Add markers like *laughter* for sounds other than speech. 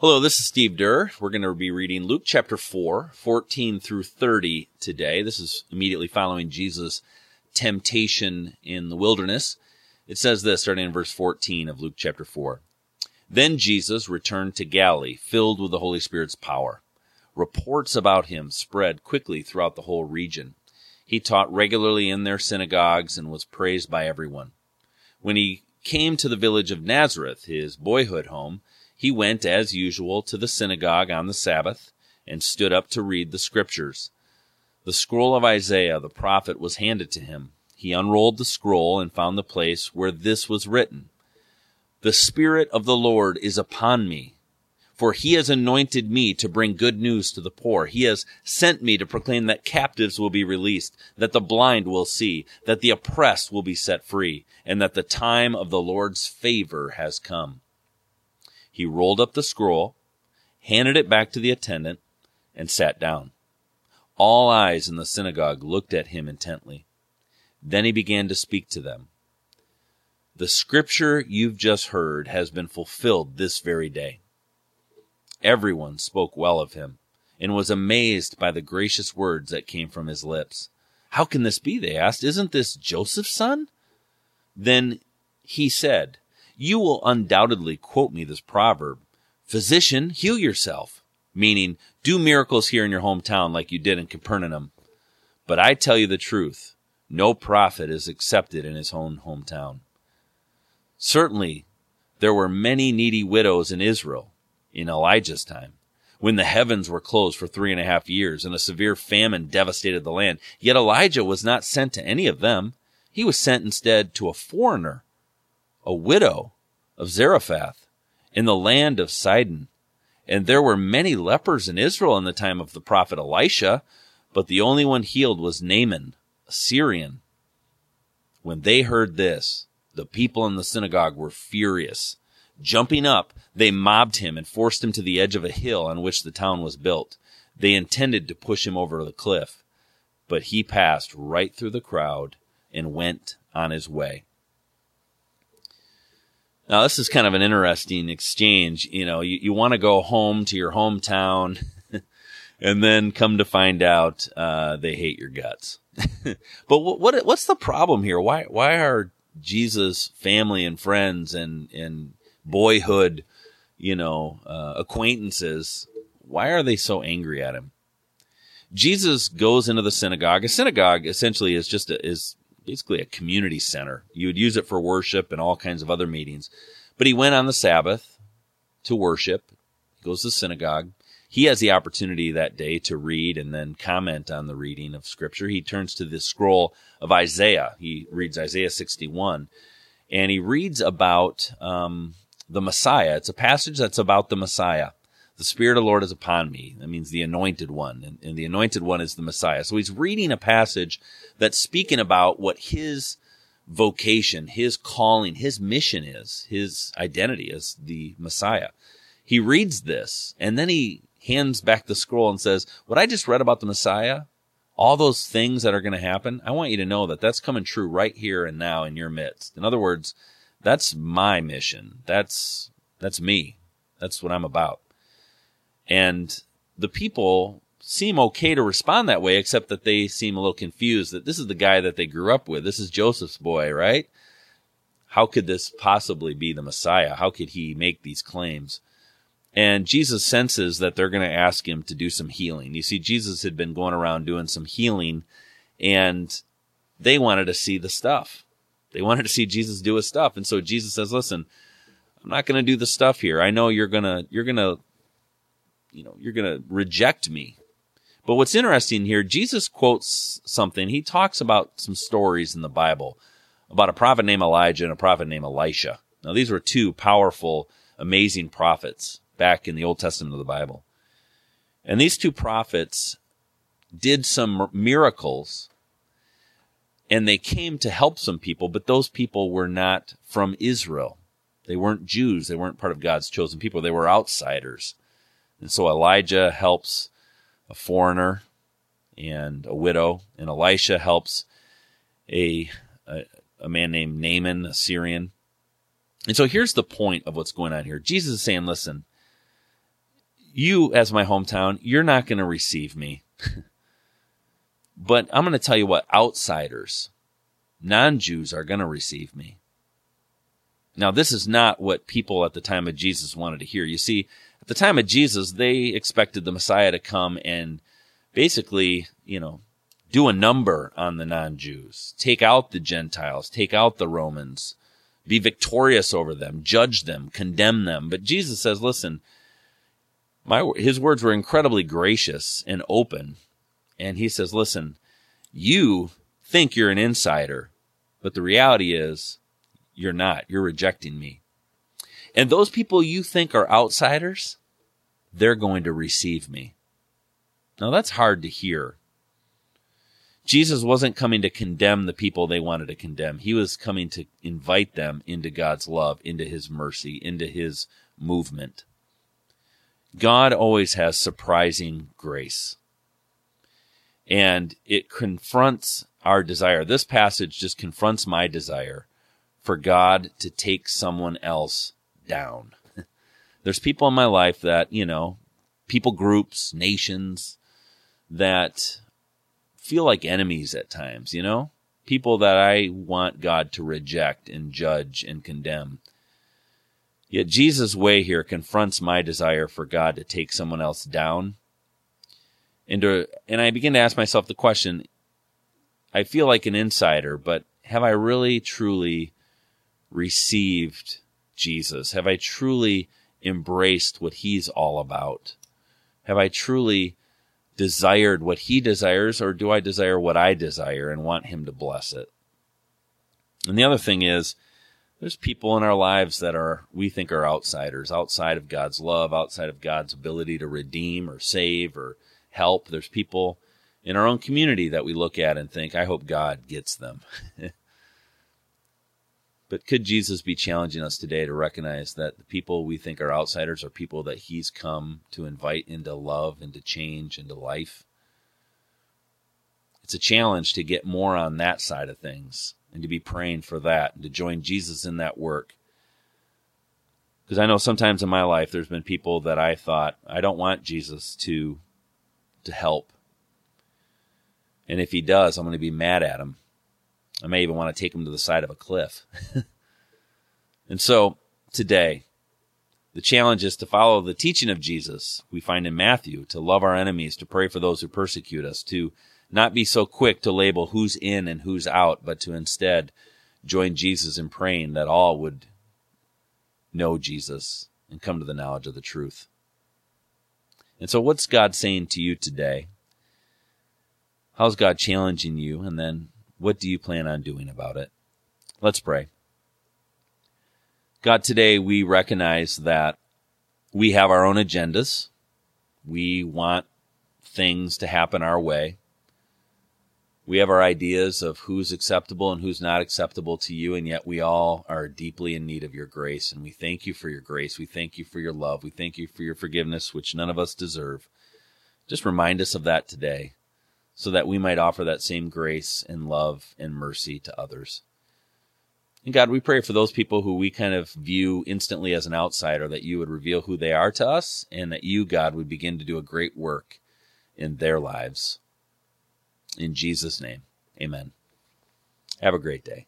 Hello, this is Steve Durr. We're going to be reading Luke chapter 4, 14 through 30 today. This is immediately following Jesus' temptation in the wilderness. It says this, starting in verse 14 of Luke chapter 4. Then Jesus returned to Galilee, filled with the Holy Spirit's power. Reports about him spread quickly throughout the whole region. He taught regularly in their synagogues and was praised by everyone. When he came to the village of Nazareth, his boyhood home, he went as usual to the synagogue on the Sabbath and stood up to read the scriptures. The scroll of Isaiah the prophet was handed to him. He unrolled the scroll and found the place where this was written The Spirit of the Lord is upon me, for he has anointed me to bring good news to the poor. He has sent me to proclaim that captives will be released, that the blind will see, that the oppressed will be set free, and that the time of the Lord's favor has come. He rolled up the scroll, handed it back to the attendant, and sat down. All eyes in the synagogue looked at him intently. Then he began to speak to them. The scripture you've just heard has been fulfilled this very day. Everyone spoke well of him and was amazed by the gracious words that came from his lips. How can this be? They asked. Isn't this Joseph's son? Then he said, you will undoubtedly quote me this proverb Physician, heal yourself, meaning do miracles here in your hometown like you did in Capernaum. But I tell you the truth no prophet is accepted in his own hometown. Certainly, there were many needy widows in Israel in Elijah's time, when the heavens were closed for three and a half years and a severe famine devastated the land. Yet Elijah was not sent to any of them. He was sent instead to a foreigner a widow of Zarephath in the land of Sidon. And there were many lepers in Israel in the time of the prophet Elisha, but the only one healed was Naaman, a Syrian. When they heard this, the people in the synagogue were furious. Jumping up, they mobbed him and forced him to the edge of a hill on which the town was built. They intended to push him over the cliff, but he passed right through the crowd and went on his way. Now, this is kind of an interesting exchange. You know, you, you want to go home to your hometown *laughs* and then come to find out uh, they hate your guts. *laughs* but what, what what's the problem here? Why why are Jesus' family and friends and and boyhood, you know, uh, acquaintances, why are they so angry at him? Jesus goes into the synagogue. A synagogue essentially is just a, is basically a community center. You would use it for worship and all kinds of other meetings. But he went on the Sabbath to worship. He goes to the synagogue. He has the opportunity that day to read and then comment on the reading of scripture. He turns to the scroll of Isaiah. He reads Isaiah 61 and he reads about um, the Messiah. It's a passage that's about the Messiah the Spirit of the Lord is upon me. That means the anointed one. And, and, the anointed one is the Messiah. So he's reading a passage that's speaking about what his vocation, his calling, his mission is, his identity as the Messiah. He reads this and then he hands back the scroll and says, what I just read about the Messiah, all those things that are going to happen, I want you to know that that's coming true right here and now in your midst. In other words, that's my mission. That's, that's me. That's what I'm about. And the people seem okay to respond that way, except that they seem a little confused that this is the guy that they grew up with. This is Joseph's boy, right? How could this possibly be the Messiah? How could he make these claims? And Jesus senses that they're going to ask him to do some healing. You see, Jesus had been going around doing some healing and they wanted to see the stuff. They wanted to see Jesus do his stuff. And so Jesus says, listen, I'm not going to do the stuff here. I know you're going to, you're going to you know, you're going to reject me. But what's interesting here, Jesus quotes something. He talks about some stories in the Bible about a prophet named Elijah and a prophet named Elisha. Now, these were two powerful, amazing prophets back in the Old Testament of the Bible. And these two prophets did some miracles and they came to help some people, but those people were not from Israel. They weren't Jews. They weren't part of God's chosen people. They were outsiders. And so Elijah helps a foreigner and a widow, and Elisha helps a, a, a man named Naaman, a Syrian. And so here's the point of what's going on here. Jesus is saying, listen, you, as my hometown, you're not going to receive me. *laughs* but I'm going to tell you what outsiders, non Jews, are going to receive me. Now, this is not what people at the time of Jesus wanted to hear. You see, at the time of Jesus, they expected the Messiah to come and basically, you know, do a number on the non Jews, take out the Gentiles, take out the Romans, be victorious over them, judge them, condemn them. But Jesus says, listen, my, his words were incredibly gracious and open. And he says, listen, you think you're an insider, but the reality is you're not. You're rejecting me. And those people you think are outsiders, they're going to receive me. Now that's hard to hear. Jesus wasn't coming to condemn the people they wanted to condemn. He was coming to invite them into God's love, into his mercy, into his movement. God always has surprising grace. And it confronts our desire. This passage just confronts my desire for God to take someone else down. *laughs* There's people in my life that, you know, people groups, nations that feel like enemies at times, you know? People that I want God to reject and judge and condemn. Yet Jesus' way here confronts my desire for God to take someone else down. And, to, and I begin to ask myself the question I feel like an insider, but have I really truly received Jesus? Have I truly embraced what he's all about? Have I truly desired what he desires, or do I desire what I desire and want him to bless it? And the other thing is, there's people in our lives that are we think are outsiders, outside of God's love, outside of God's ability to redeem or save or help. There's people in our own community that we look at and think, I hope God gets them. *laughs* but could Jesus be challenging us today to recognize that the people we think are outsiders are people that He's come to invite into love, into change, into life? It's a challenge to get more on that side of things and to be praying for that and to join Jesus in that work. Because I know sometimes in my life there's been people that I thought I don't want Jesus to to help. And if he does, I'm going to be mad at him. I may even want to take him to the side of a cliff. *laughs* and so today, the challenge is to follow the teaching of Jesus we find in Matthew, to love our enemies, to pray for those who persecute us, to not be so quick to label who's in and who's out, but to instead join Jesus in praying that all would know Jesus and come to the knowledge of the truth. And so, what's God saying to you today? How's God challenging you? And then, what do you plan on doing about it? Let's pray. God, today we recognize that we have our own agendas. We want things to happen our way. We have our ideas of who's acceptable and who's not acceptable to you, and yet we all are deeply in need of your grace. And we thank you for your grace. We thank you for your love. We thank you for your forgiveness, which none of us deserve. Just remind us of that today so that we might offer that same grace and love and mercy to others. And God, we pray for those people who we kind of view instantly as an outsider, that you would reveal who they are to us, and that you, God, would begin to do a great work in their lives. In Jesus' name, amen. Have a great day.